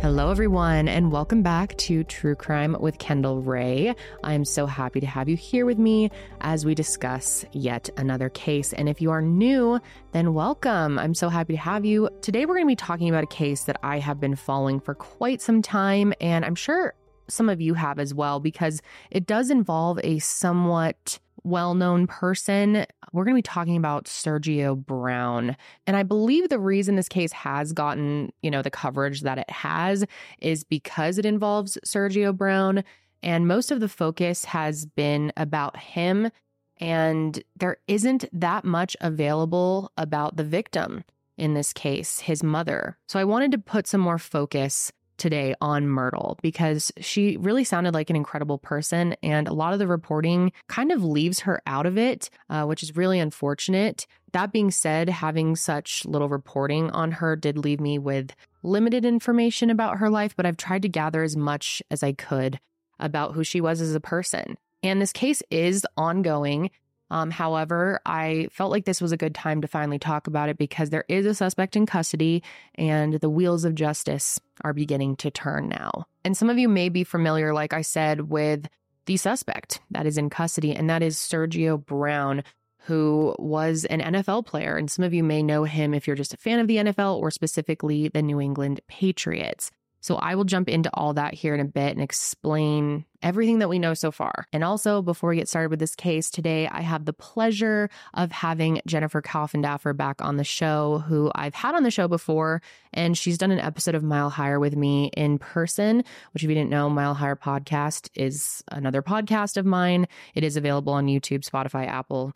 Hello, everyone, and welcome back to True Crime with Kendall Rae. I'm so happy to have you here with me as we discuss yet another case. And if you are new, then welcome. I'm so happy to have you. Today, we're going to be talking about a case that I have been following for quite some time, and I'm sure some of you have as well, because it does involve a somewhat well known person. We're going to be talking about Sergio Brown. And I believe the reason this case has gotten, you know, the coverage that it has is because it involves Sergio Brown. And most of the focus has been about him. And there isn't that much available about the victim in this case, his mother. So I wanted to put some more focus today on Myrtle because she really sounded like an incredible person. And a lot of the reporting kind of leaves her out of it, uh, which is really unfortunate. That being said, having such little reporting on her did leave me with limited information about her life, but I've tried to gather as much as I could about who she was as a person. And this case is ongoing. Um, however, I felt like this was a good time to finally talk about it because there is a suspect in custody and the wheels of justice are beginning to turn now. And some of you may be familiar, like I said, with the suspect that is in custody, and that is Sergio Brown, who was an NFL player. And some of you may know him if you're just a fan of the NFL or specifically the New England Patriots. So I will jump into all that here in a bit and explain everything that we know so far. And also, before we get started with this case today, I have the pleasure of having Jennifer Coffindaffer back on the show, who I've had on the show before. And she's done an episode of Mile Higher with me in person, which, if you didn't know, Mile Higher Podcast is another podcast of mine. It is available on YouTube, Spotify, Apple,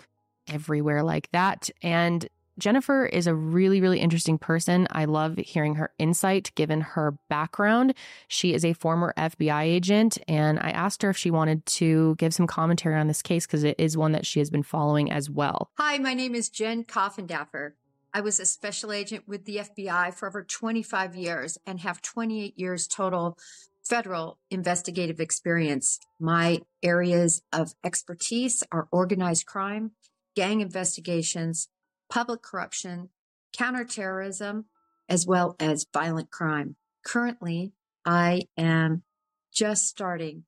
everywhere like that. And Jennifer is a really, really interesting person. I love hearing her insight given her background. She is a former FBI agent, and I asked her if she wanted to give some commentary on this case because it is one that she has been following as well. Hi, my name is Jen Coffindaffer. I was a special agent with the FBI for over 25 years and have 28 years total federal investigative experience. My areas of expertise are organized crime, gang investigations, public corruption, counterterrorism, as well as violent crime. Currently, I am just starting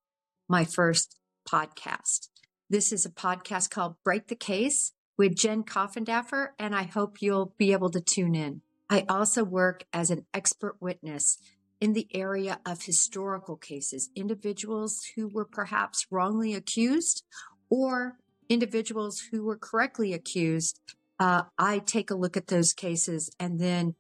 my first podcast. This is a podcast called Break the Case with Jen Coffindaffer, and I hope you'll be able to tune in. I also work as an expert witness in the area of historical cases, individuals who were perhaps wrongly accused or individuals who were correctly accused uh, I take a look at those cases and then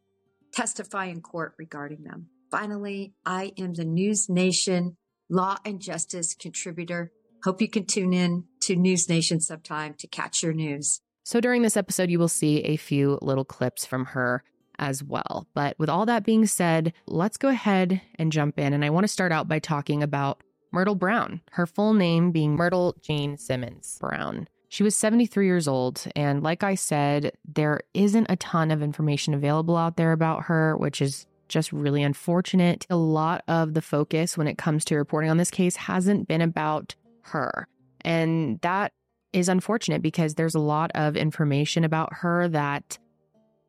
testify in court regarding them. Finally, I am the News Nation law and justice contributor. Hope you can tune in to News Nation sometime to catch your news. So during this episode, you will see a few little clips from her as well. But with all that being said, let's go ahead and jump in. And I want to start out by talking about Myrtle Brown, her full name being Myrtle Jane Simmons Brown. She was 73 years old. And like I said, there isn't a ton of information available out there about her, which is just really unfortunate. A lot of the focus when it comes to reporting on this case hasn't been about her. And that is unfortunate because there's a lot of information about her that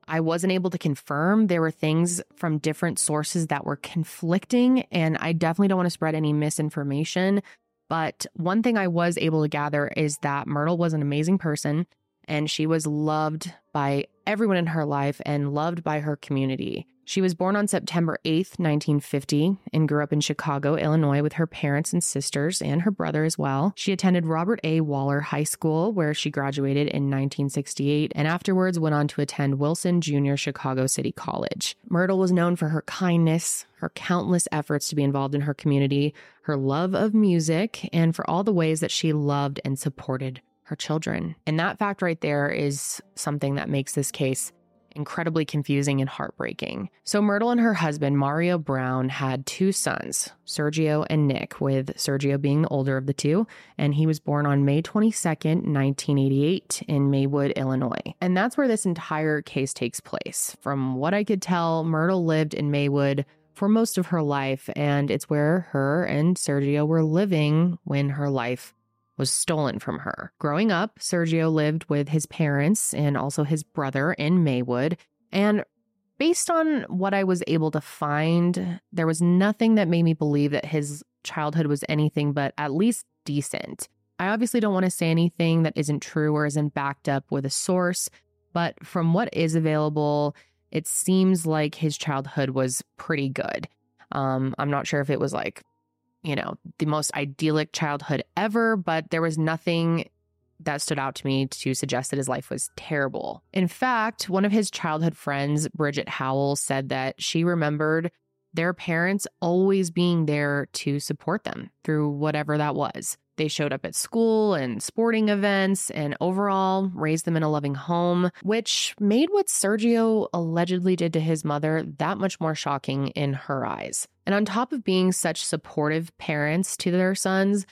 I wasn't able to confirm. There were things from different sources that were conflicting, and I definitely don't want to spread any misinformation. But one thing I was able to gather is that Myrtle was an amazing person and she was loved by everyone in her life and loved by her community. She was born on September 8th, 1950, and grew up in Chicago, Illinois, with her parents and sisters and her brother as well. She attended Robert A. Waller High School, where she graduated in 1968, and afterwards went on to attend Wilson Junior Chicago City College. Myrtle was known for her kindness, her countless efforts to be involved in her community, her love of music, and for all the ways that she loved and supported her children. And that fact right there is something that makes this case incredibly confusing and heartbreaking. So, Myrtle and her husband, Mario Brown, had two sons, Sergio and Nick, with Sergio being the older of the two. And he was born on May 22nd, 1988, in Maywood, Illinois. And that's where this entire case takes place. From what I could tell, Myrtle lived in Maywood for most of her life, and it's where her and Sergio were living when her life was stolen from her. Growing up, Sergio lived with his parents and also his brother in Maywood. And based on what I was able to find, there was nothing that made me believe that his childhood was anything but at least decent. I obviously don't want to say anything that isn't true or isn't backed up with a source, but from what is available, it seems like his childhood was pretty good. Um, I'm not sure if it was like, you know, the most idyllic childhood ever, but there was nothing that stood out to me to suggest that his life was terrible. In fact, one of his childhood friends, Bridget Howell, said that she remembered their parents always being there to support them through whatever that was. They showed up at school and sporting events and overall raised them in a loving home, which made what Sergio allegedly did to his mother that much more shocking in her eyes. And on top of being such supportive parents to their sons,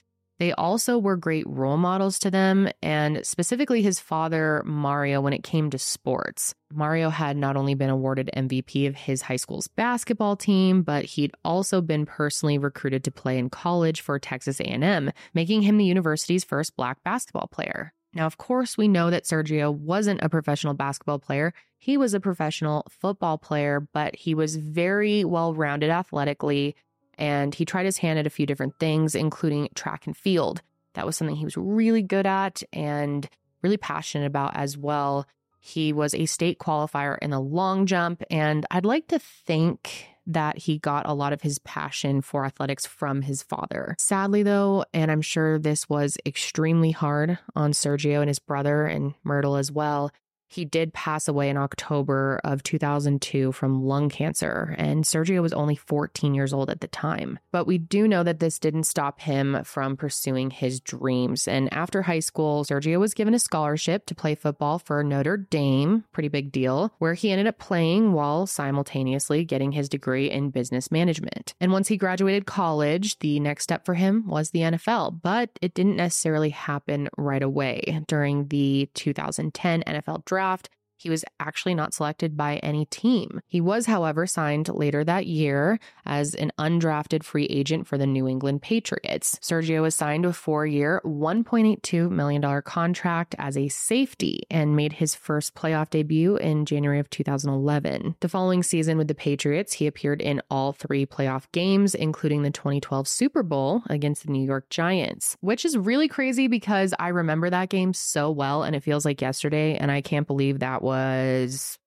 they also were great role models to them, and specifically his father, Mario, when it came to sports. Mario had not only been awarded MVP of his high school's basketball team, but he'd also been personally recruited to play in college for Texas A&M, making him the university's first black basketball player. Now, of course, we know that Sergio wasn't a professional basketball player. He was a professional football player, but he was very well rounded athletically and he tried his hand at a few different things, including track and field. That was something he was really good at and really passionate about as well. He was a state qualifier in the long jump, and I'd like to think that he got a lot of his passion for athletics from his father. Sadly, though, and I'm sure this was extremely hard on Sergio and his brother and Myrtle as well, he did pass away in October of 2002 from lung cancer, and Sergio was only 14 years old at the time. But we do know that this didn't stop him from pursuing his dreams. And after high school, Sergio was given a scholarship to play football for Notre Dame, pretty big deal, where he ended up playing while simultaneously getting his degree in business management. And once he graduated college, the next step for him was the NFL, but it didn't necessarily happen right away. During the 2010 NFL draft, draft, he was actually not selected by any team. He was, however, signed later that year as an undrafted free agent for the New England Patriots. Sergio was signed a four year, $1.82 million contract as a safety and made his first playoff debut in January of 2011. The following season with the Patriots, he appeared in all three playoff games, including the 2012 Super Bowl against the New York Giants, which is really crazy because I remember that game so well and it feels like yesterday. And I can't believe that was was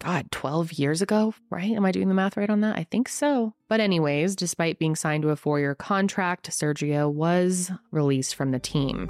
God, 12 years ago, right? Am I doing the math right on that? I think so. But, anyways, despite being signed to a four year contract, Sergio was released from the team.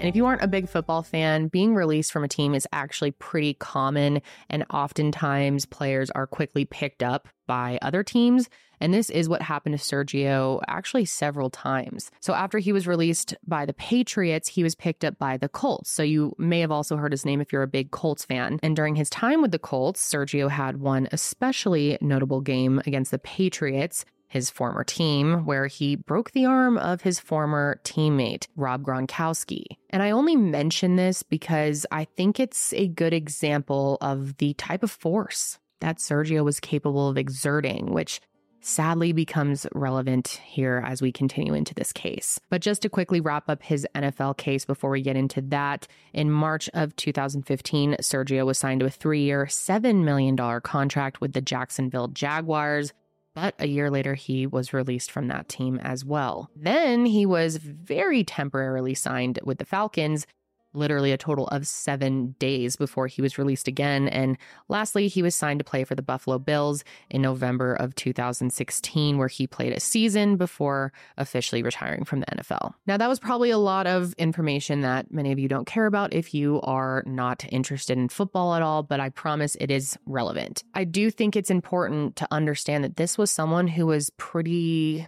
And if you aren't a big football fan, being released from a team is actually pretty common. And oftentimes, players are quickly picked up by other teams. And this is what happened to Sergio actually several times. So after he was released by the Patriots, he was picked up by the Colts. So you may have also heard his name if you're a big Colts fan. And during his time with the Colts, Sergio had one especially notable game against the Patriots his former team, where he broke the arm of his former teammate, Rob Gronkowski. And I only mention this because I think it's a good example of the type of force that Sergio was capable of exerting, which sadly becomes relevant here as we continue into this case. But just to quickly wrap up his NFL case before we get into that, in March of 2015, Sergio was signed to a three year, $7 million contract with the Jacksonville Jaguars. But a year later, he was released from that team as well. Then he was very temporarily signed with the Falcons literally a total of seven days before he was released again. And lastly, he was signed to play for the Buffalo Bills in November of 2016, where he played a season before officially retiring from the NFL. Now, that was probably a lot of information that many of you don't care about if you are not interested in football at all, but I promise it is relevant. I do think it's important to understand that this was someone who was pretty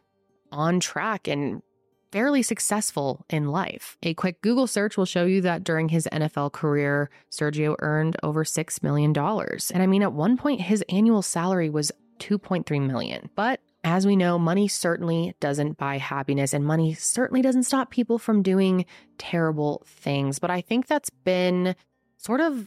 on track and fairly successful in life. A quick Google search will show you that during his NFL career, Sergio earned over $6 million. And I mean, at one point, his annual salary was 2.3 million. But as we know, money certainly doesn't buy happiness, and money certainly doesn't stop people from doing terrible things. But I think that's been sort of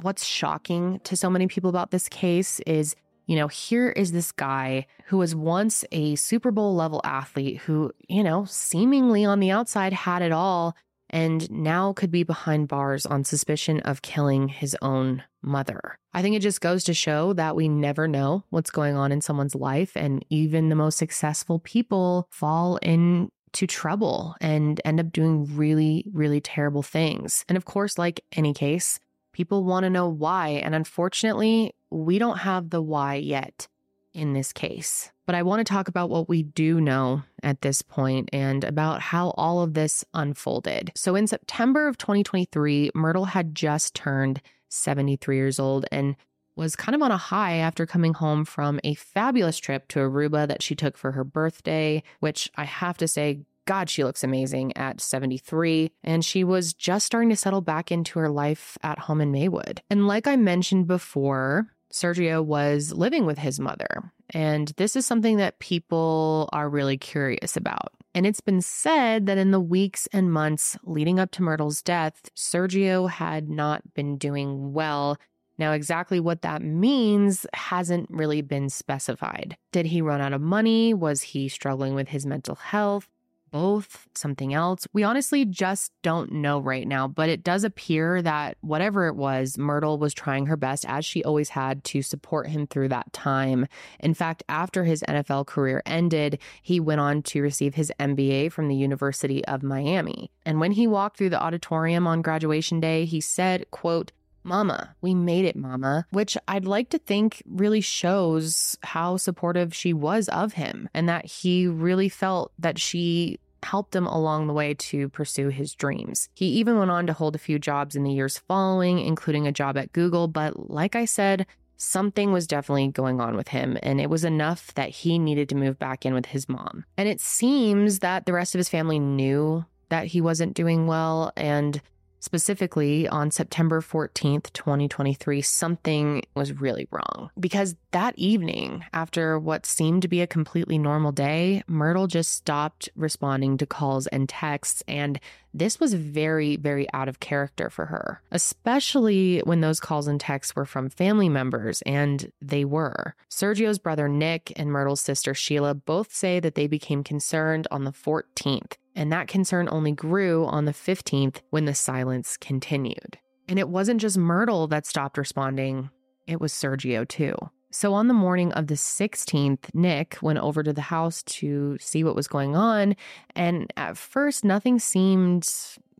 what's shocking to so many people about this case is you know, here is this guy who was once a Super Bowl level athlete who, you know, seemingly on the outside had it all. and now could be behind bars on suspicion of killing his own mother. I think it just goes to show that we never know what's going on in someone's life, and even the most successful people fall into trouble and end up doing really, really terrible things. And of course, like any case, people want to know why. And unfortunately, we don't have the why yet in this case. But I want to talk about what we do know at this point and about how all of this unfolded. So, in September of 2023, Myrtle had just turned 73 years old and was kind of on a high after coming home from a fabulous trip to Aruba that she took for her birthday, which I have to say, God, she looks amazing at 73. And she was just starting to settle back into her life at home in Maywood. And like I mentioned before, Sergio was living with his mother. And this is something that people are really curious about. And it's been said that in the weeks and months leading up to Myrtle's death, Sergio had not been doing well. Now, exactly what that means hasn't really been specified. Did he run out of money? Was he struggling with his mental health? Both, something else. We honestly just don't know right now, but it does appear that whatever it was, Myrtle was trying her best, as she always had, to support him through that time. In fact, after his NFL career ended, he went on to receive his MBA from the University of Miami. And when he walked through the auditorium on graduation day, he said, quote, Mama, we made it, Mama, which I'd like to think really shows how supportive she was of him and that he really felt that she helped him along the way to pursue his dreams. He even went on to hold a few jobs in the years following, including a job at Google, but like I said, something was definitely going on with him, and it was enough that he needed to move back in with his mom. And it seems that the rest of his family knew that he wasn't doing well, and Specifically, on September 14th, 2023, something was really wrong. Because that evening, after what seemed to be a completely normal day, Myrtle just stopped responding to calls and texts. And this was very, very out of character for her, especially when those calls and texts were from family members, and they were. Sergio's brother Nick and Myrtle's sister Sheila both say that they became concerned on the 14th and that concern only grew on the 15th when the silence continued. And it wasn't just Myrtle that stopped responding, it was Sergio too. So on the morning of the 16th, Nick went over to the house to see what was going on. And at first, nothing seemed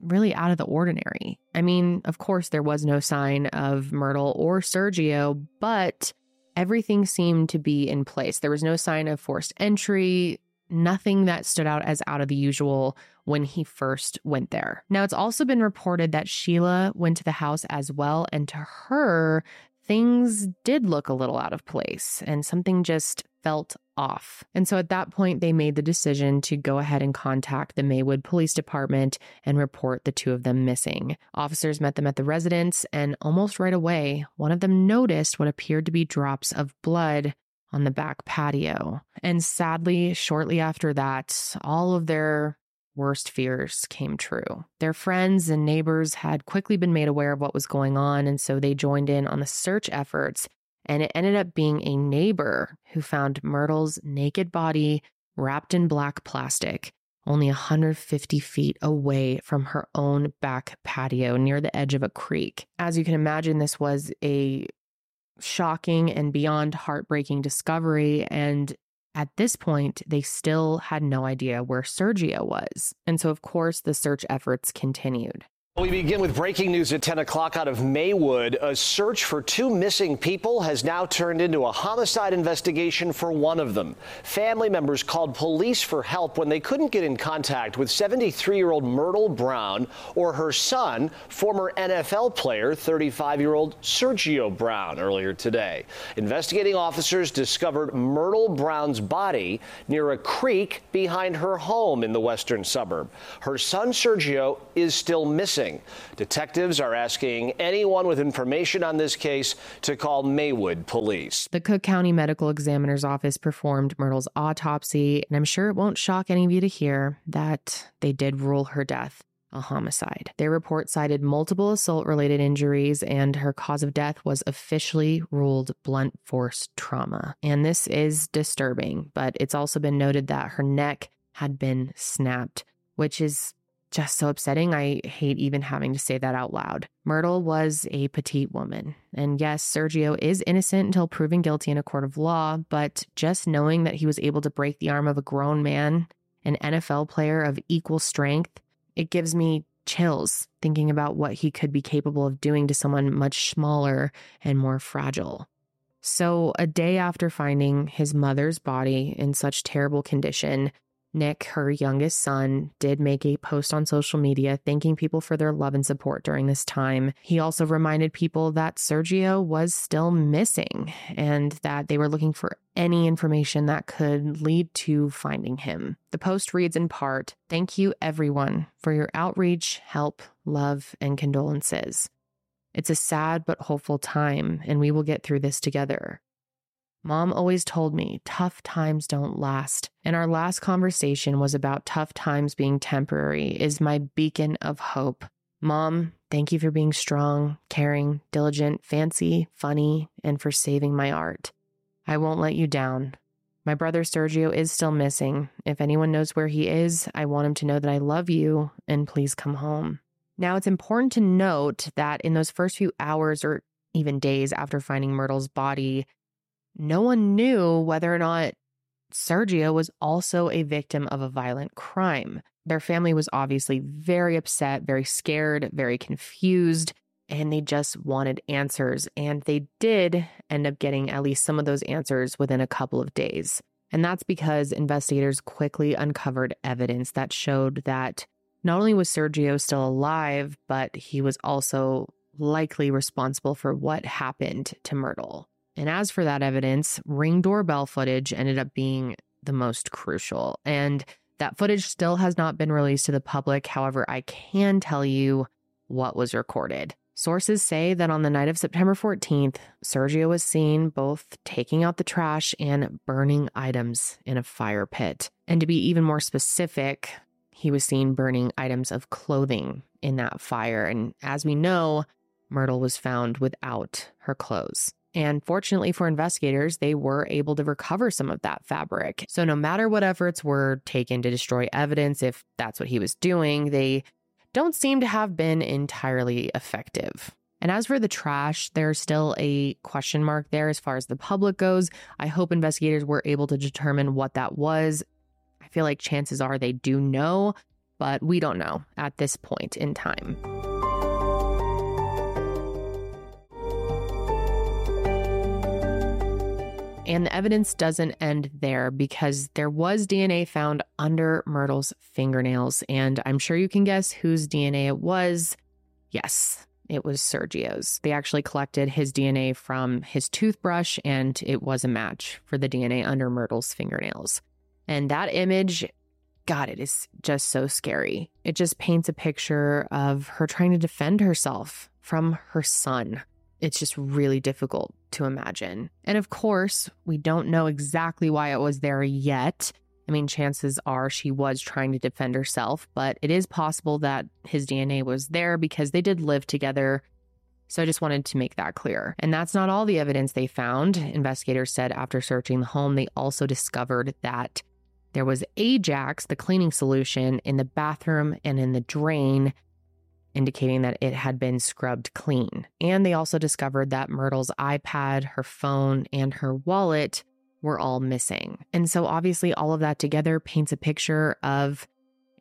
really out of the ordinary. I mean, of course, there was no sign of Myrtle or Sergio, but everything seemed to be in place. There was no sign of forced entry, nothing that stood out as out of the usual when he first went there. Now, it's also been reported that Sheila went to the house as well, and to her, things did look a little out of place and something just felt off. And so at that point, they made the decision to go ahead and contact the Maywood Police Department and report the two of them missing. Officers met them at the residence, and almost right away, one of them noticed what appeared to be drops of blood on the back patio. And sadly, shortly after that, all of their worst fears came true. Their friends and neighbors had quickly been made aware of what was going on, and so they joined in on the search efforts. And it ended up being a neighbor who found Myrtle's naked body wrapped in black plastic only 150 feet away from her own back patio near the edge of a creek. As you can imagine, this was a shocking and beyond heartbreaking discovery. And at this point, they still had no idea where Sergio was. And so, of course, the search efforts continued. We begin with breaking news at 10 o'clock out of Maywood. A search for two missing people has now turned into a homicide investigation for one of them. Family members called police for help when they couldn't get in contact with 73 year old Myrtle Brown or her son, former NFL player 35 year old Sergio Brown, earlier today. Investigating officers discovered Myrtle Brown's body near a creek behind her home in the western suburb. Her son, Sergio, is still missing missing. Detectives are asking anyone with information on this case to call Maywood Police. The Cook County Medical Examiner's Office performed Myrtle's autopsy, and I'm sure it won't shock any of you to hear that they did rule her death a homicide. Their report cited multiple assault related injuries, and her cause of death was officially ruled blunt force trauma. And this is disturbing, but it's also been noted that her neck had been snapped, which is just so upsetting. I hate even having to say that out loud. Myrtle was a petite woman. And yes, Sergio is innocent until proven guilty in a court of law, but just knowing that he was able to break the arm of a grown man, an NFL player of equal strength, it gives me chills thinking about what he could be capable of doing to someone much smaller and more fragile. So, a day after finding his mother's body in such terrible condition, Nick, her youngest son, did make a post on social media thanking people for their love and support during this time. He also reminded people that Sergio was still missing and that they were looking for any information that could lead to finding him. The post reads in part Thank you, everyone, for your outreach, help, love, and condolences. It's a sad but hopeful time, and we will get through this together. Mom always told me tough times don't last. And our last conversation was about tough times being temporary, is my beacon of hope. Mom, thank you for being strong, caring, diligent, fancy, funny, and for saving my art. I won't let you down. My brother Sergio is still missing. If anyone knows where he is, I want him to know that I love you and please come home. Now, it's important to note that in those first few hours or even days after finding Myrtle's body, no one knew whether or not Sergio was also a victim of a violent crime. Their family was obviously very upset, very scared, very confused, and they just wanted answers. And they did end up getting at least some of those answers within a couple of days. And that's because investigators quickly uncovered evidence that showed that not only was Sergio still alive, but he was also likely responsible for what happened to Myrtle. And as for that evidence, ring doorbell footage ended up being the most crucial. And that footage still has not been released to the public. However, I can tell you what was recorded. Sources say that on the night of September 14th, Sergio was seen both taking out the trash and burning items in a fire pit. And to be even more specific, he was seen burning items of clothing in that fire. And as we know, Myrtle was found without her clothes. And fortunately for investigators, they were able to recover some of that fabric. So, no matter what efforts were taken to destroy evidence, if that's what he was doing, they don't seem to have been entirely effective. And as for the trash, there's still a question mark there as far as the public goes. I hope investigators were able to determine what that was. I feel like chances are they do know, but we don't know at this point in time. And the evidence doesn't end there because there was DNA found under Myrtle's fingernails. And I'm sure you can guess whose DNA it was. Yes, it was Sergio's. They actually collected his DNA from his toothbrush, and it was a match for the DNA under Myrtle's fingernails. And that image, God, it is just so scary. It just paints a picture of her trying to defend herself from her son it's just really difficult to imagine. And of course, we don't know exactly why it was there yet. I mean, chances are she was trying to defend herself, but it is possible that his DNA was there because they did live together. So I just wanted to make that clear. And that's not all the evidence they found. Investigators said after searching the home, they also discovered that there was Ajax, the cleaning solution, in the bathroom and in the drain indicating that it had been scrubbed clean. And they also discovered that Myrtle's iPad, her phone, and her wallet were all missing. And so, obviously, all of that together paints a picture of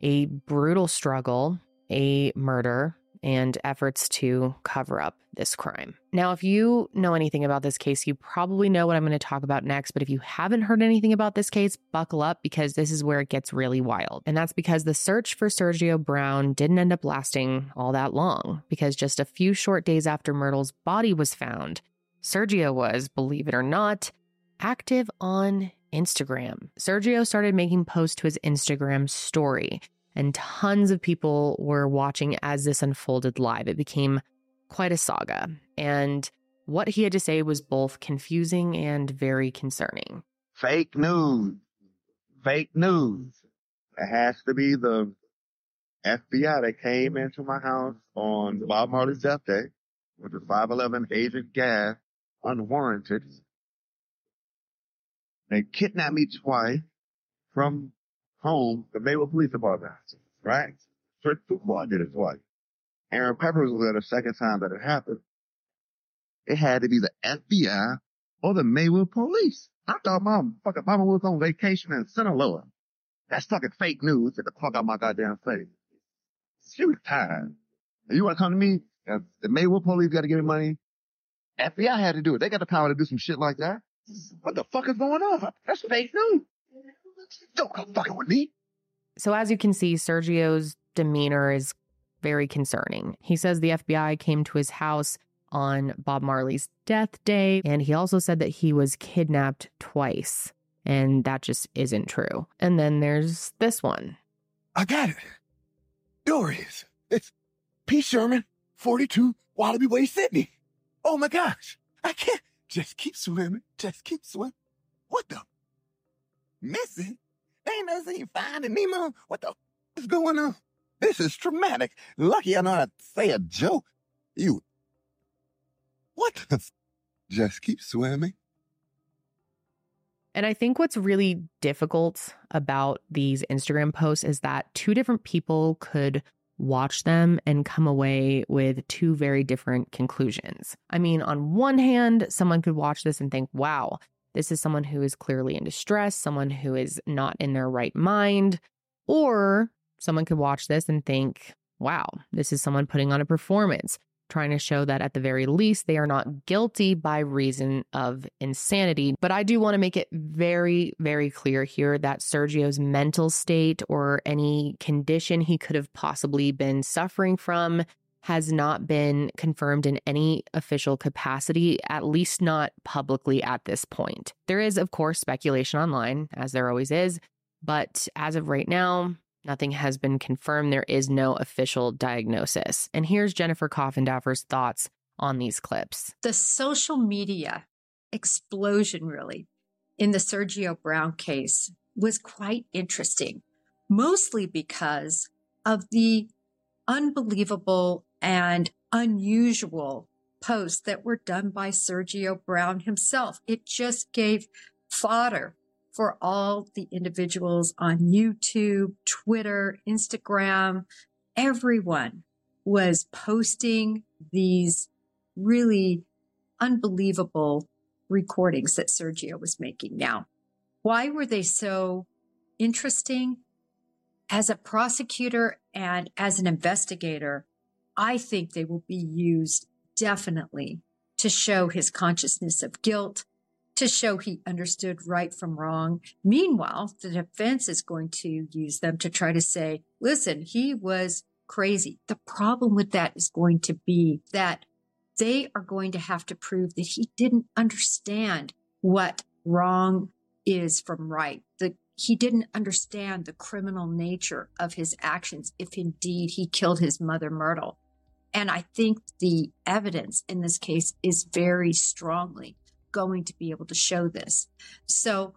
a brutal struggle, a murder, and efforts to cover up this crime. Now, if you know anything about this case, you probably know what I'm going to talk about next. But if you haven't heard anything about this case, buckle up because this is where it gets really wild. And that's because the search for Sergio Brown didn't end up lasting all that long, because just a few short days after Myrtle's body was found, Sergio was, believe it or not, active on Instagram. Sergio started making posts to his Instagram story and tons of people were watching as this unfolded live. It became quite a saga. And what he had to say was both confusing and very concerning. Fake news. Fake news. It has to be the FBI that came into my house on Bob Marley's death day with the 511 agent gas unwarranted. They kidnapped me twice from home, the Maywood Police Department, right? Church football did it twice. Aaron Peppers was there the second time that it happened. It had to be the FBI or the Maywood police. I thought my fucking mama was on vacation in Sinaloa. That's fucking fake news. Get the fuck out my goddamn face. She was tired. And you want to come to me? The Maywood police got to give me money. FBI had to do it. They got the power to do some shit like that. What the fuck is going on? That's fake news. Don't come fucking with me. So, as you can see, Sergio's demeanor is very concerning. He says the FBI came to his house on Bob Marley's death day, and he also said that he was kidnapped twice. And that just isn't true. And then there's this one. I got it. Doris. It's P. Sherman, 42 Wallaby Way, Sydney. Oh my gosh. I can't. Just keep swimming. Just keep swimming. What the? Missing? Ain't no seen Finding Nemo. What the f- is going on? This is traumatic. Lucky I know how to say a joke. You. What the? f- Just keep swimming. And I think what's really difficult about these Instagram posts is that two different people could watch them and come away with two very different conclusions. I mean, on one hand, someone could watch this and think, wow, this is someone who is clearly in distress, someone who is not in their right mind. Or someone could watch this and think, wow, this is someone putting on a performance trying to show that at the very least they are not guilty by reason of insanity. But I do want to make it very, very clear here that Sergio's mental state or any condition he could have possibly been suffering from has not been confirmed in any official capacity, at least not publicly at this point. There is, of course, speculation online, as there always is, but as of right now, Nothing has been confirmed. There is no official diagnosis. And here's Jennifer Coffindaffer's thoughts on these clips. The social media explosion, really, in the Sergio Brown case was quite interesting, mostly because of the unbelievable and unusual posts that were done by Sergio Brown himself. It just gave fodder for all the individuals on YouTube, Twitter, Instagram. Everyone was posting these really unbelievable recordings that Sergio was making. Now, why were they so interesting? As a prosecutor and as an investigator, I think they will be used definitely to show his consciousness of guilt, to show he understood right from wrong. Meanwhile, the defense is going to use them to try to say, listen, he was crazy. The problem with that is going to be that they are going to have to prove that he didn't understand what wrong is from right. The, he didn't understand the criminal nature of his actions if indeed he killed his mother, Myrtle. And I think the evidence in this case is very strongly going to be able to show this. So,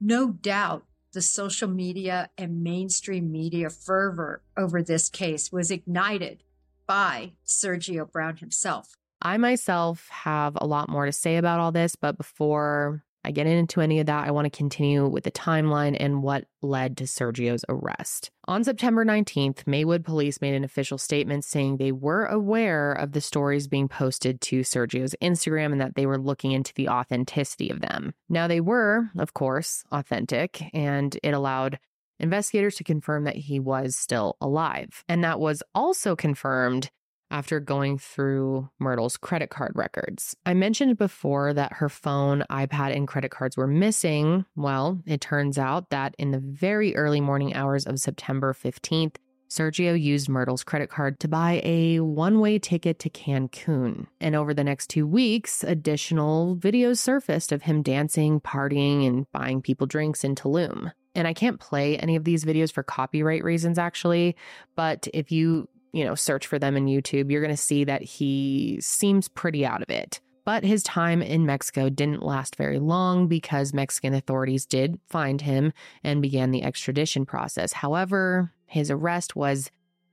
no doubt the social media and mainstream media fervor over this case was ignited by Sergio Brown himself. I myself have a lot more to say about all this, but before I get into any of that, I want to continue with the timeline and what led to Sergio's arrest. On September 19th, Maywood police made an official statement saying they were aware of the stories being posted to Sergio's Instagram and that they were looking into the authenticity of them. Now, they were, of course, authentic, and it allowed investigators to confirm that he was still alive. And that was also confirmed after going through Myrtle's credit card records. I mentioned before that her phone, iPad, and credit cards were missing. Well, it turns out that in the very early morning hours of September 15th, Sergio used Myrtle's credit card to buy a one way ticket to Cancun. And over the next two weeks, additional videos surfaced of him dancing, partying, and buying people drinks in Tulum. And I can't play any of these videos for copyright reasons, actually. But if you you know, search for them in YouTube, you're going to see that he seems pretty out of it. But his time in Mexico didn't last very long because Mexican authorities did find him and began the extradition process. However, his arrest was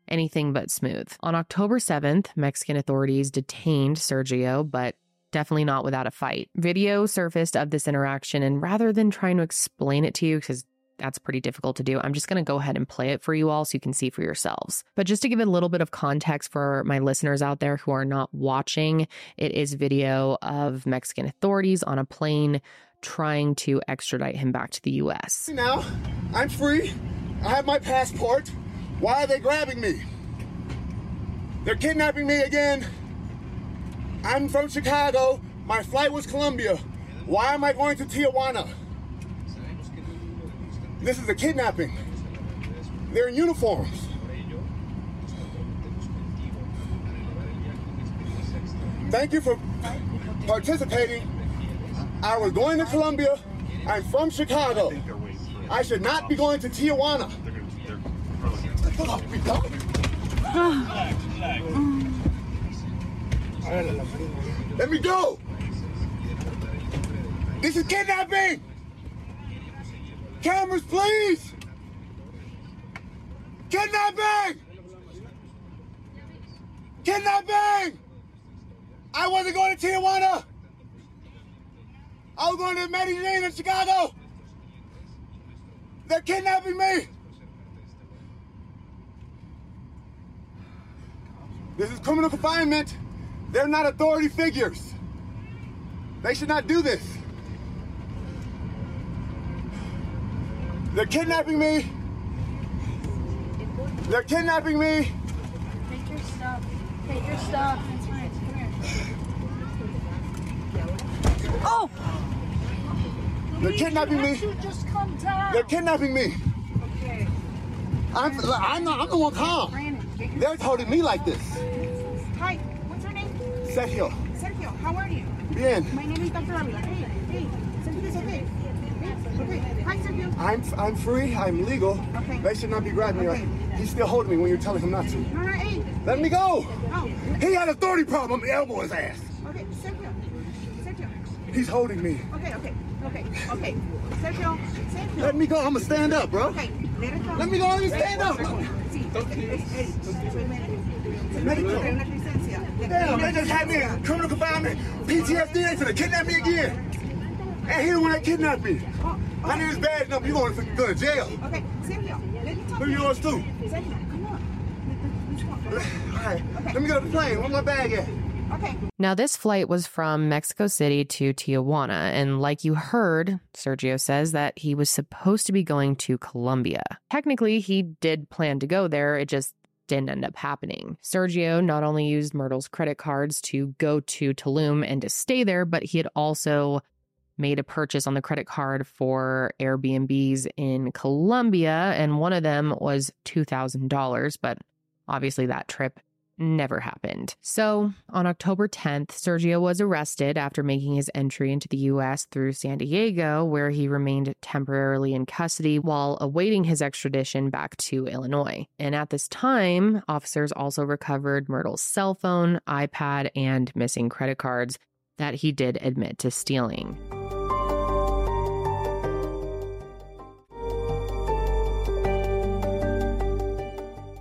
anything but smooth. On October 7th, Mexican authorities detained Sergio, but definitely not without a fight. Video surfaced of this interaction, and rather than trying to explain it to you, because that's pretty difficult to do. I'm just going to go ahead and play it for you all so you can see for yourselves. But just to give a little bit of context for my listeners out there who are not watching, it is video of Mexican authorities on a plane trying to extradite him back to the US. Now, I'm free. I have my passport. Why are they grabbing me? They're kidnapping me again. I'm from Chicago. My flight was Colombia. Why am I going to Tijuana? This is a kidnapping. They're in uniforms. Thank you for participating. I was going to Colombia. I'm from Chicago. I should not be going to Tijuana. Let me go. This is kidnapping. Cameras, please. Kidnapping. Kidnapping. I wasn't going to Tijuana. I was going to Medellin in Chicago. They're kidnapping me. This is criminal confinement. They're not authority figures. They should not do this. They're kidnapping me. They're kidnapping me. Take your stuff. Take your stuff. It's fine. Come here. Oh! They're kidnapping me. Just come down. They're kidnapping me. Okay. I'm, I'm, not, I'm the one calm. They're holding me like this. Hi, what's your name? Sergio, Sergio, how are you? bien. My name is Dr. Avila. Hey, hey, Sergio's okay. Hey, okay. I'm, I'm free. I'm legal. Okay. They should not be grabbing me. Okay. He's still holding me when you're telling him not to. No, no. Let me go. Oh, He had authority problem. Elbow his ass. okay, Sergio. Sergio. He's holding me. Okay, okay, okay, okay. Sergio, Sergio. Let me go. I'm gonna stand up, bro. Okay, let it go. Let me go. Let me stand up. Let it go. tengo una licencia. Damn, they just had me in criminal confinement, PTSD, they finna kidnap me again. And he the one that kidnapped me. Oh, I need his badge number. You going to go to jail. Okay, Sergio, let me talk. Who yours too? Sergio, come on. Let's talk. All right, let me get on the plane. Where my bag at? Okay. Now, this flight was from Mexico City to Tijuana. And like you heard, Sergio says that he was supposed to be going to Colombia. Technically, he did plan to go there. It just didn't end up happening. Sergio not only used Myrtle's credit cards to go to Tulum and to stay there, but he had also made a purchase on the credit card for Airbnbs in Colombia. And one of them was $2,000. But obviously, that trip never happened. So, on October 10th, Sergio was arrested after making his entry into the US through San Diego, where he remained temporarily in custody while awaiting his extradition back to Illinois. And at this time, officers also recovered Myrtle's cell phone, iPad, and missing credit cards that he did admit to stealing.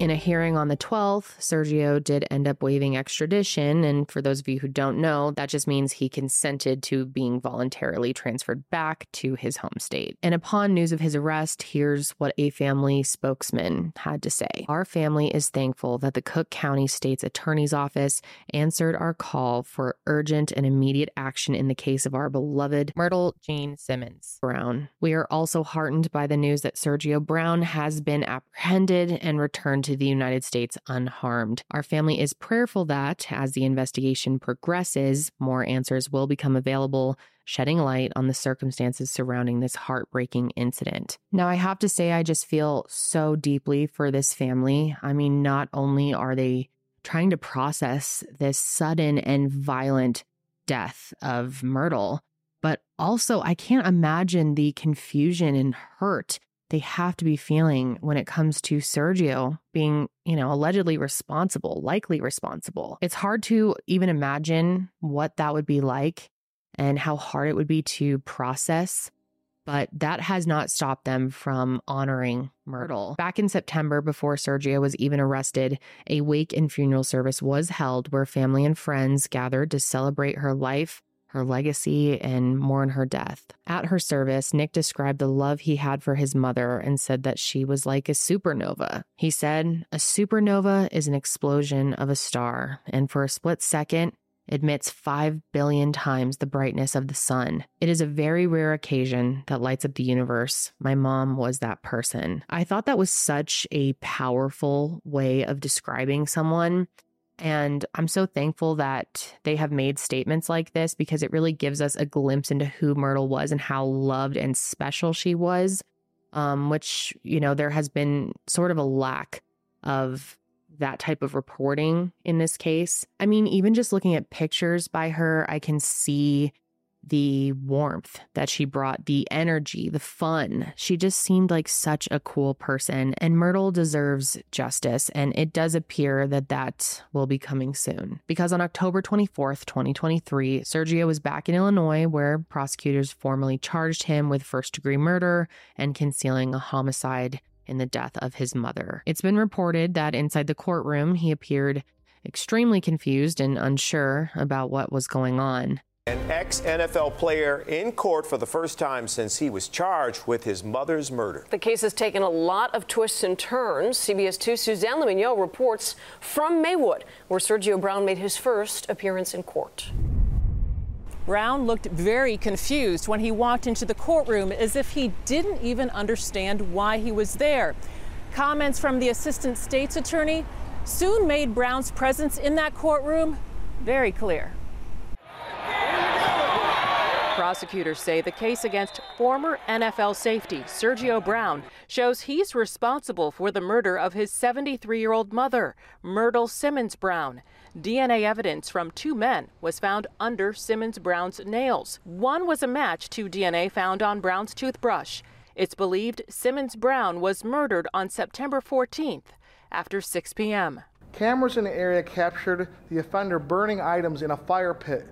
In a hearing on the 12th, Sergio did end up waiving extradition. And for those of you who don't know, that just means he consented to being voluntarily transferred back to his home state. And upon news of his arrest, here's what a family spokesman had to say Our family is thankful that the Cook County State's Attorney's Office answered our call for urgent and immediate action in the case of our beloved Myrtle Jean Simmons Brown. We are also heartened by the news that Sergio Brown has been apprehended and returned to the United States unharmed. Our family is prayerful that, as the investigation progresses, more answers will become available, shedding light on the circumstances surrounding this heartbreaking incident. Now, I have to say, I just feel so deeply for this family. I mean, not only are they trying to process this sudden and violent death of Myrtle, but also I can't imagine the confusion and hurt they have to be feeling when it comes to Sergio being, you know, allegedly responsible, likely responsible. It's hard to even imagine what that would be like and how hard it would be to process. But that has not stopped them from honoring Myrtle. Back in September, before Sergio was even arrested, a wake and funeral service was held where family and friends gathered to celebrate her life, her legacy, and mourn her death. At her service, Nick described the love he had for his mother and said that she was like a supernova. He said, A supernova is an explosion of a star, and for a split second, emits 5 billion times the brightness of the sun. It is a very rare occasion that lights up the universe. My mom was that person. I thought that was such a powerful way of describing someone. And I'm so thankful that they have made statements like this because it really gives us a glimpse into who Myrtle was and how loved and special she was. Um, which, you know, there has been sort of a lack of that type of reporting in this case. I mean, even just looking at pictures by her, I can see the warmth that she brought, the energy, the fun. She just seemed like such a cool person, and Myrtle deserves justice. And it does appear that that will be coming soon. Because on October 24th, 2023, Sergio was back in Illinois, where prosecutors formally charged him with first degree murder and concealing a homicide in the death of his mother. It's been reported that inside the courtroom, he appeared extremely confused and unsure about what was going on. An ex NFL player in court for the first time since he was charged with his mother's murder. The case has taken a lot of twists and turns. CBS 2's Suzanne Le Mignot reports from Maywood, where Sergio Brown made his first appearance in court. Brown looked very confused when he walked into the courtroom as if he didn't even understand why he was there. Comments from the assistant state's attorney soon made Brown's presence in that courtroom very clear. Prosecutors say the case against former NFL safety Sergio Brown shows he's responsible for the murder of his 73 year old mother, Myrtle Simmons Brown. DNA evidence from two men was found under Simmons Brown's nails. One was a match to DNA found on Brown's toothbrush. It's believed Simmons Brown was murdered on September 14th after 6 p.m. Cameras in the area captured the offender burning items in a fire pit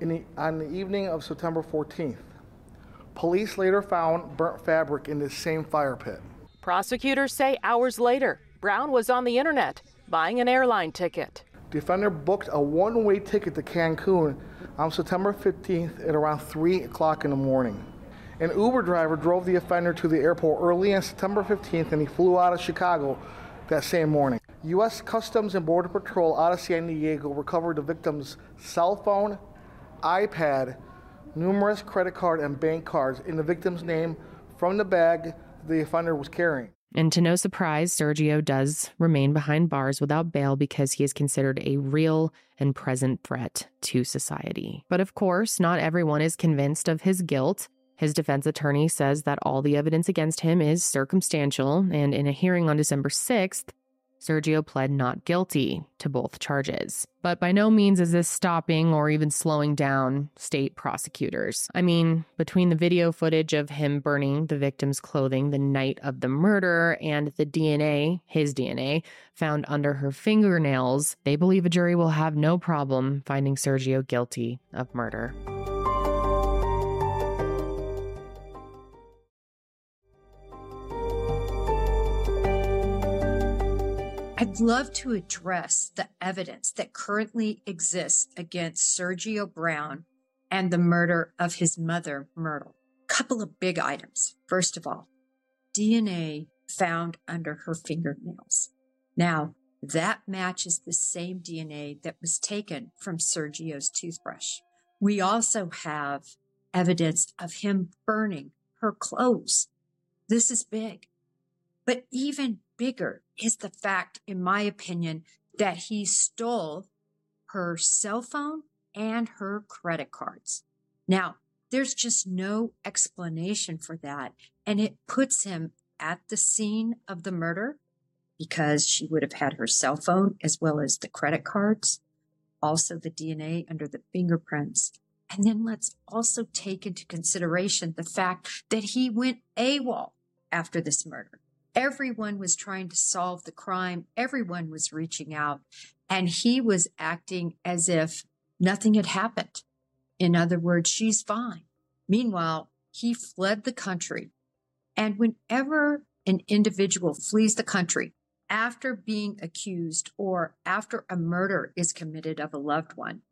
the, on the evening of September 14th. Police later found burnt fabric in the same fire pit. Prosecutors say hours later, Brown was on the internet buying an airline ticket. The offender booked a one way ticket to Cancun on September 15th at around 3 o'clock in the morning. An Uber driver drove the offender to the airport early on September 15th and he flew out of Chicago that same morning. U.S. Customs and Border Patrol out of San Diego recovered the victim's cell phone, iPad, numerous credit card and bank cards in the victim's name from the bag the offender was carrying. And to no surprise, Sergio does remain behind bars without bail because he is considered a real and present threat to society. But of course, not everyone is convinced of his guilt. His defense attorney says that all the evidence against him is circumstantial, and in a hearing on December 6th, Sergio pled not guilty to both charges. But by no means is this stopping or even slowing down state prosecutors. I mean, between the video footage of him burning the victim's clothing the night of the murder and the DNA, his DNA, found under her fingernails, they believe a jury will have no problem finding Sergio guilty of murder. I'd love to address the evidence that currently exists against Sergio Brown and the murder of his mother, Myrtle. Couple of big items. First of all, DNA found under her fingernails. Now, that matches the same DNA that was taken from Sergio's toothbrush. We also have evidence of him burning her clothes. This is big. But even bigger is the fact, in my opinion, that he stole her cell phone and her credit cards. Now, there's just no explanation for that. And it puts him at the scene of the murder because she would have had her cell phone as well as the credit cards, also the DNA under the fingerprints. And then let's also take into consideration the fact that he went AWOL after this murder. Everyone was trying to solve the crime. Everyone was reaching out and he was acting as if nothing had happened. In other words, she's fine. Meanwhile, he fled the country. And whenever an individual flees the country after being accused or after a murder is committed of a loved one,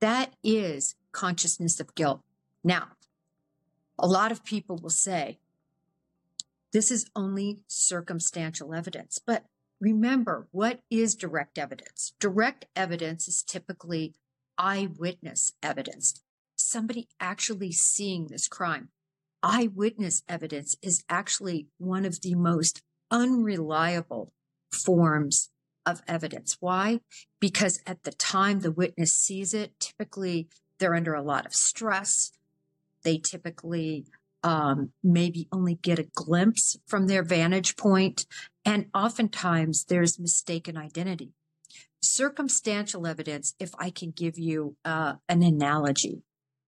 that is consciousness of guilt. Now, a lot of people will say, this is only circumstantial evidence. But remember, what is direct evidence? Direct evidence is typically eyewitness evidence, somebody actually seeing this crime. Eyewitness evidence is actually one of the most unreliable forms of evidence. Why? Because at the time the witness sees it, typically they're under a lot of stress. They typically um, maybe only get a glimpse from their vantage point, and oftentimes there's mistaken identity. Circumstantial evidence, if I can give you uh, an analogy,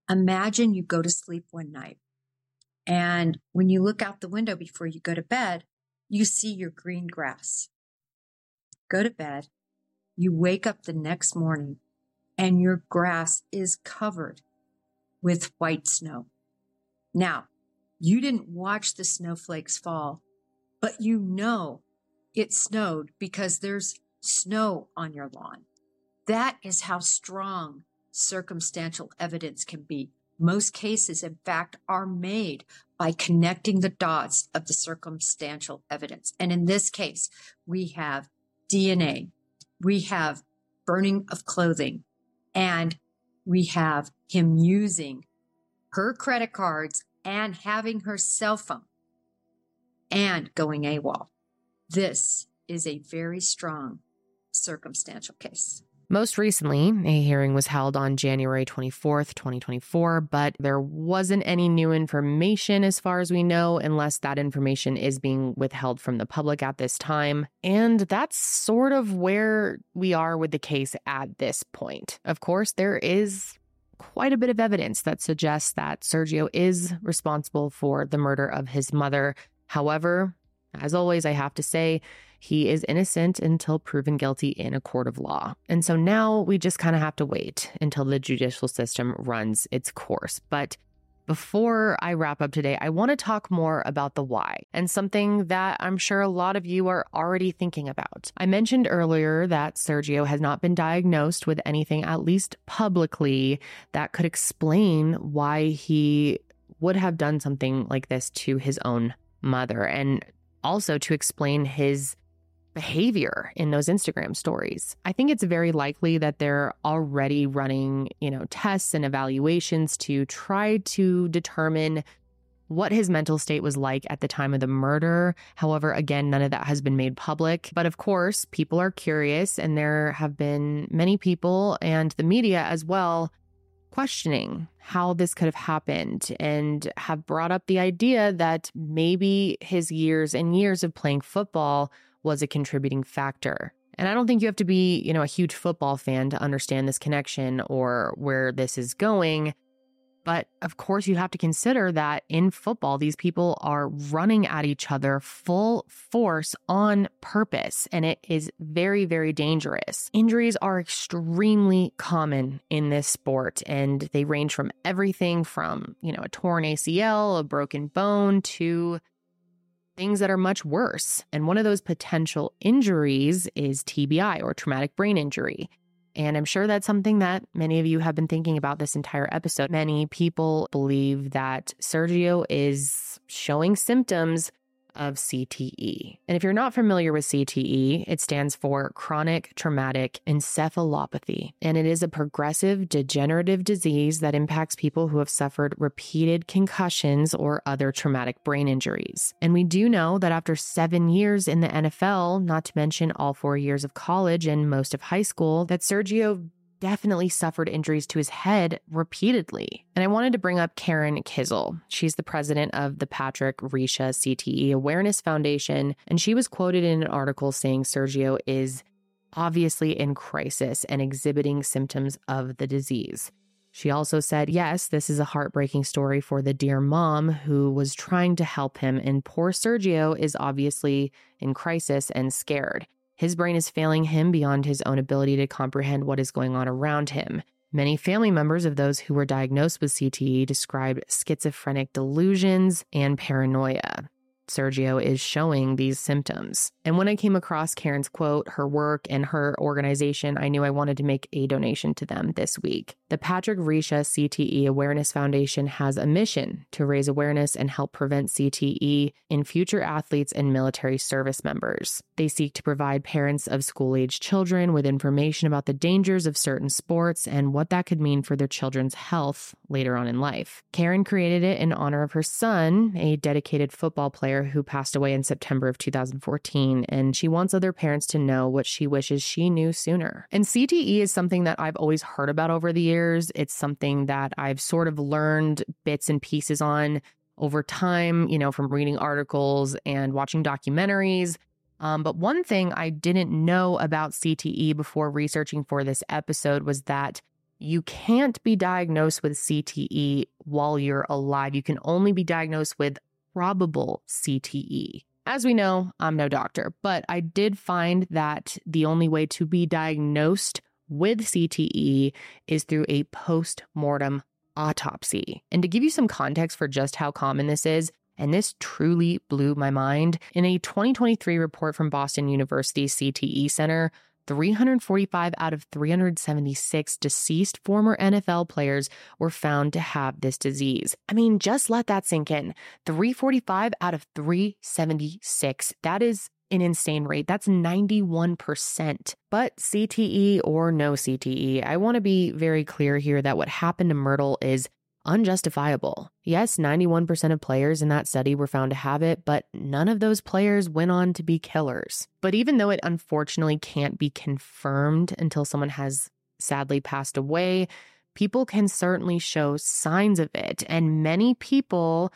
imagine you go to sleep one night, and when you look out the window before you go to bed, you see your green grass. Go to bed, you wake up the next morning, and your grass is covered with white snow. Now, you didn't watch the snowflakes fall, but you know it snowed because there's snow on your lawn. That is how strong circumstantial evidence can be. Most cases, in fact, are made by connecting the dots of the circumstantial evidence. And in this case, we have DNA, we have burning of clothing, and we have him using her credit cards and having her cell phone and going AWOL. This is a very strong circumstantial case. Most recently, a hearing was held on January 24th, 2024, but there wasn't any new information as far as we know, unless that information is being withheld from the public at this time. And that's sort of where we are with the case at this point. Of course, there is quite a bit of evidence that suggests that Sergio is responsible for the murder of his mother. However, as always, I have to say, he is innocent until proven guilty in a court of law. And so now we just kind of have to wait until the judicial system runs its course. But before I wrap up today, I want to talk more about the why and something that I'm sure a lot of you are already thinking about. I mentioned earlier that Sergio has not been diagnosed with anything, at least publicly, that could explain why he would have done something like this to his own mother and also to explain his behavior in those Instagram stories. I think it's very likely that they're already running, you know, tests and evaluations to try to determine what his mental state was like at the time of the murder. However, again, none of that has been made public. But of course, people are curious, and there have been many people and the media as well questioning how this could have happened and have brought up the idea that maybe his years and years of playing football was a contributing factor. And I don't think you have to be, you know, a huge football fan to understand this connection or where this is going. But of course, you have to consider that in football, these people are running at each other full force on purpose, and it is very, very dangerous. Injuries are extremely common in this sport, and they range from everything from, you know, a torn ACL, a broken bone, to things that are much worse. And one of those potential injuries is TBI or traumatic brain injury. And I'm sure that's something that many of you have been thinking about this entire episode. Many people believe that Sergio is showing symptoms of CTE. And if you're not familiar with CTE, it stands for chronic traumatic encephalopathy. And it is a progressive degenerative disease that impacts people who have suffered repeated concussions or other traumatic brain injuries. And we do know that after seven years in the NFL, not to mention all four years of college and most of high school, that Sergio definitely suffered injuries to his head repeatedly. And I wanted to bring up Karen Kizel. She's the president of the Patrick Risha CTE Awareness Foundation. And she was quoted in an article saying Sergio is obviously in crisis and exhibiting symptoms of the disease. She also said, yes, this is a heartbreaking story for the dear mom who was trying to help him, and poor Sergio is obviously in crisis and scared. His brain is failing him beyond his own ability to comprehend what is going on around him. Many family members of those who were diagnosed with CTE described schizophrenic delusions and paranoia. Sergio is showing these symptoms. And when I came across Karen's quote, her work, and her organization, I knew I wanted to make a donation to them this week. The Patrick Risha CTE Awareness Foundation has a mission to raise awareness and help prevent CTE in future athletes and military service members. They seek to provide parents of school age children with information about the dangers of certain sports and what that could mean for their children's health later on in life. Karen created it in honor of her son, a dedicated football player who passed away in September of 2014, and she wants other parents to know what she wishes she knew sooner. And CTE is something that I've always heard about over the years. It's something that I've sort of learned bits and pieces on over time, you know, from reading articles and watching documentaries. Um, but one thing I didn't know about CTE before researching for this episode was that you can't be diagnosed with CTE while you're alive. You can only be diagnosed with probable CTE. As we know, I'm no doctor, but I did find that the only way to be diagnosed with CTE is through a post mortem autopsy. And to give you some context for just how common this is, and this truly blew my mind, in a 2023 report from Boston University CTE Center, 345 out of 376 deceased former NFL players were found to have this disease. I mean, just let that sink in. 345 out of 376. That is an insane rate. That's 91%. But CTE or no CTE, I want to be very clear here that what happened to Myrtle is unjustifiable. Yes, 91% of players in that study were found to have it, but none of those players went on to be killers. But even though it unfortunately can't be confirmed until someone has sadly passed away, people can certainly show signs of it. And many people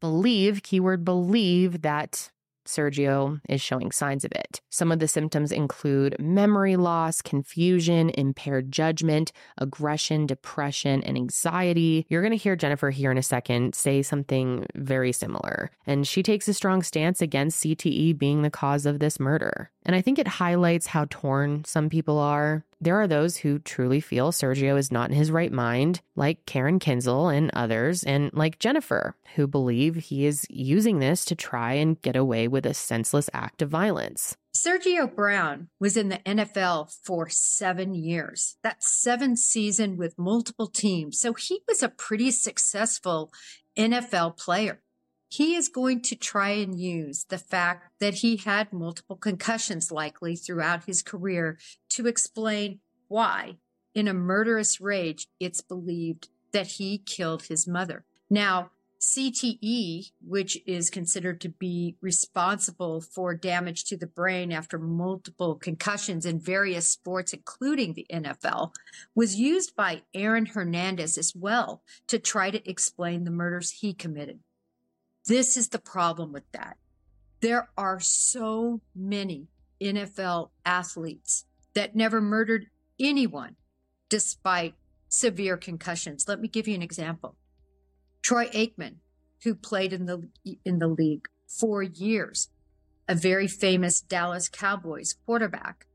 believe, keyword believe, that Sergio is showing signs of it. Some of the symptoms include memory loss, confusion, impaired judgment, aggression, depression, and anxiety. You're going to hear Jennifer here in a second say something very similar. And she takes a strong stance against CTE being the cause of this murder. And I think it highlights how torn some people are. There are those who truly feel Sergio is not in his right mind, like Karen Kinzel and others, and like Jennifer, who believe he is using this to try and get away with a senseless act of violence. Sergio Brown was in the NFL for seven years. That's seven season with multiple teams. So he was a pretty successful NFL player he is going to try and use the fact that he had multiple concussions likely throughout his career to explain why, in a murderous rage, it's believed that he killed his mother. Now, CTE, which is considered to be responsible for damage to the brain after multiple concussions in various sports, including the NFL, was used by Aaron Hernandez as well to try to explain the murders he committed. This is the problem with that. There are so many NFL athletes that never murdered anyone despite severe concussions. Let me give you an example. Troy Aikman, who played in the in the league for years, a very famous Dallas Cowboys quarterback.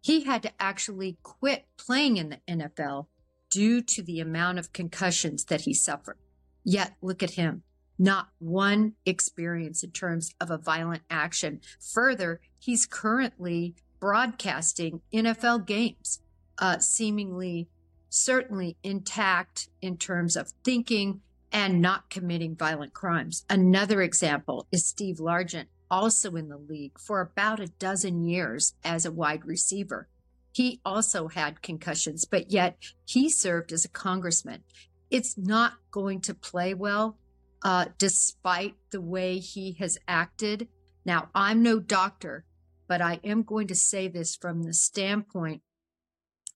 He had to actually quit playing in the NFL due to the amount of concussions that he suffered. Yet look at him not one experience in terms of a violent action. Further, he's currently broadcasting NFL games, uh, seemingly certainly intact in terms of thinking and not committing violent crimes. Another example is Steve Largent, also in the league for about a dozen years as a wide receiver. He also had concussions, but yet he served as a congressman. It's not going to play well uh, despite the way he has acted. Now, I'm no doctor, but I am going to say this from the standpoint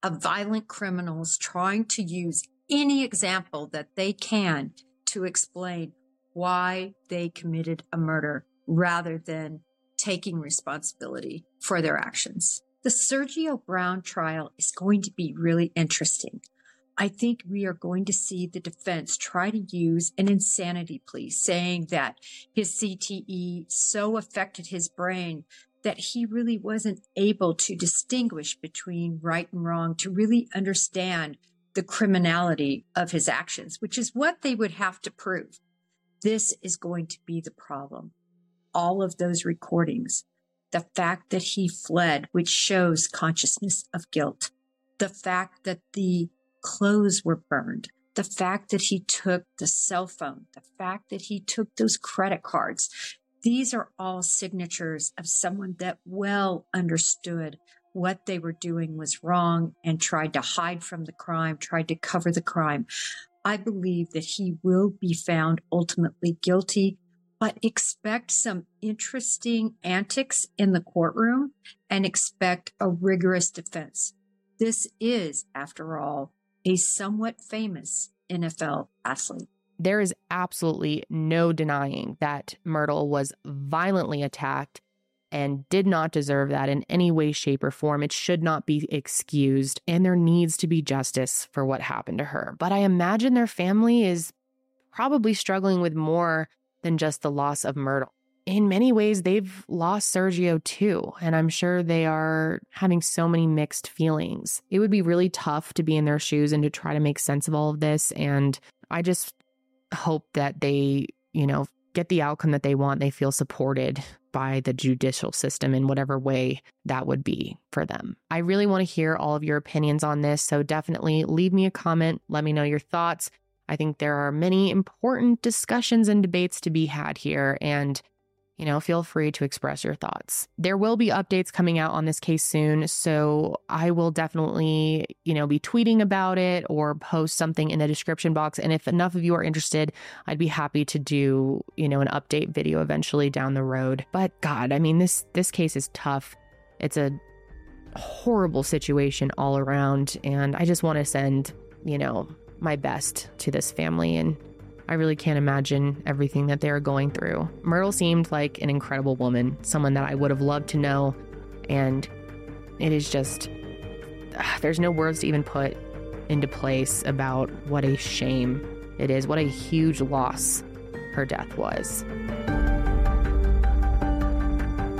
of violent criminals trying to use any example that they can to explain why they committed a murder rather than taking responsibility for their actions. The Sergio Brown trial is going to be really interesting. I think we are going to see the defense try to use an insanity plea, saying that his CTE so affected his brain that he really wasn't able to distinguish between right and wrong, to really understand the criminality of his actions, which is what they would have to prove. This is going to be the problem. all of those recordings, the fact that he fled, which shows consciousness of guilt, the fact that the clothes were burned, the fact that he took the cell phone, the fact that he took those credit cards. These are all signatures of someone that well understood what they were doing was wrong and tried to hide from the crime, tried to cover the crime. I believe that he will be found ultimately guilty, but expect some interesting antics in the courtroom and expect a rigorous defense. This is, after all, a somewhat famous NFL athlete. There is absolutely no denying that Myrtle was violently attacked and did not deserve that in any way, shape, or form. It should not be excused, and there needs to be justice for what happened to her. But I imagine their family is probably struggling with more than just the loss of Myrtle. In many ways, they've lost Sergio too, and I'm sure they are having so many mixed feelings. It would be really tough to be in their shoes and to try to make sense of all of this. And I just hope that they, you know, get the outcome that they want. They feel supported by the judicial system in whatever way that would be for them. I really want to hear all of your opinions on this. So definitely leave me a comment. Let me know your thoughts. I think there are many important discussions and debates to be had here. And you know, feel free to express your thoughts. There will be updates coming out on this case soon, so I will definitely, you know, be tweeting about it or post something in the description box. And if enough of you are interested, I'd be happy to do, you know, an update video eventually down the road. But God, I mean, this this case is tough. It's a horrible situation all around, and I just want to send, you know, my best to this family and I really can't imagine everything that they are going through. Myrtle seemed like an incredible woman, someone that I would have loved to know. And it is just, ugh, there's no words to even put into place about what a shame it is, what a huge loss her death was.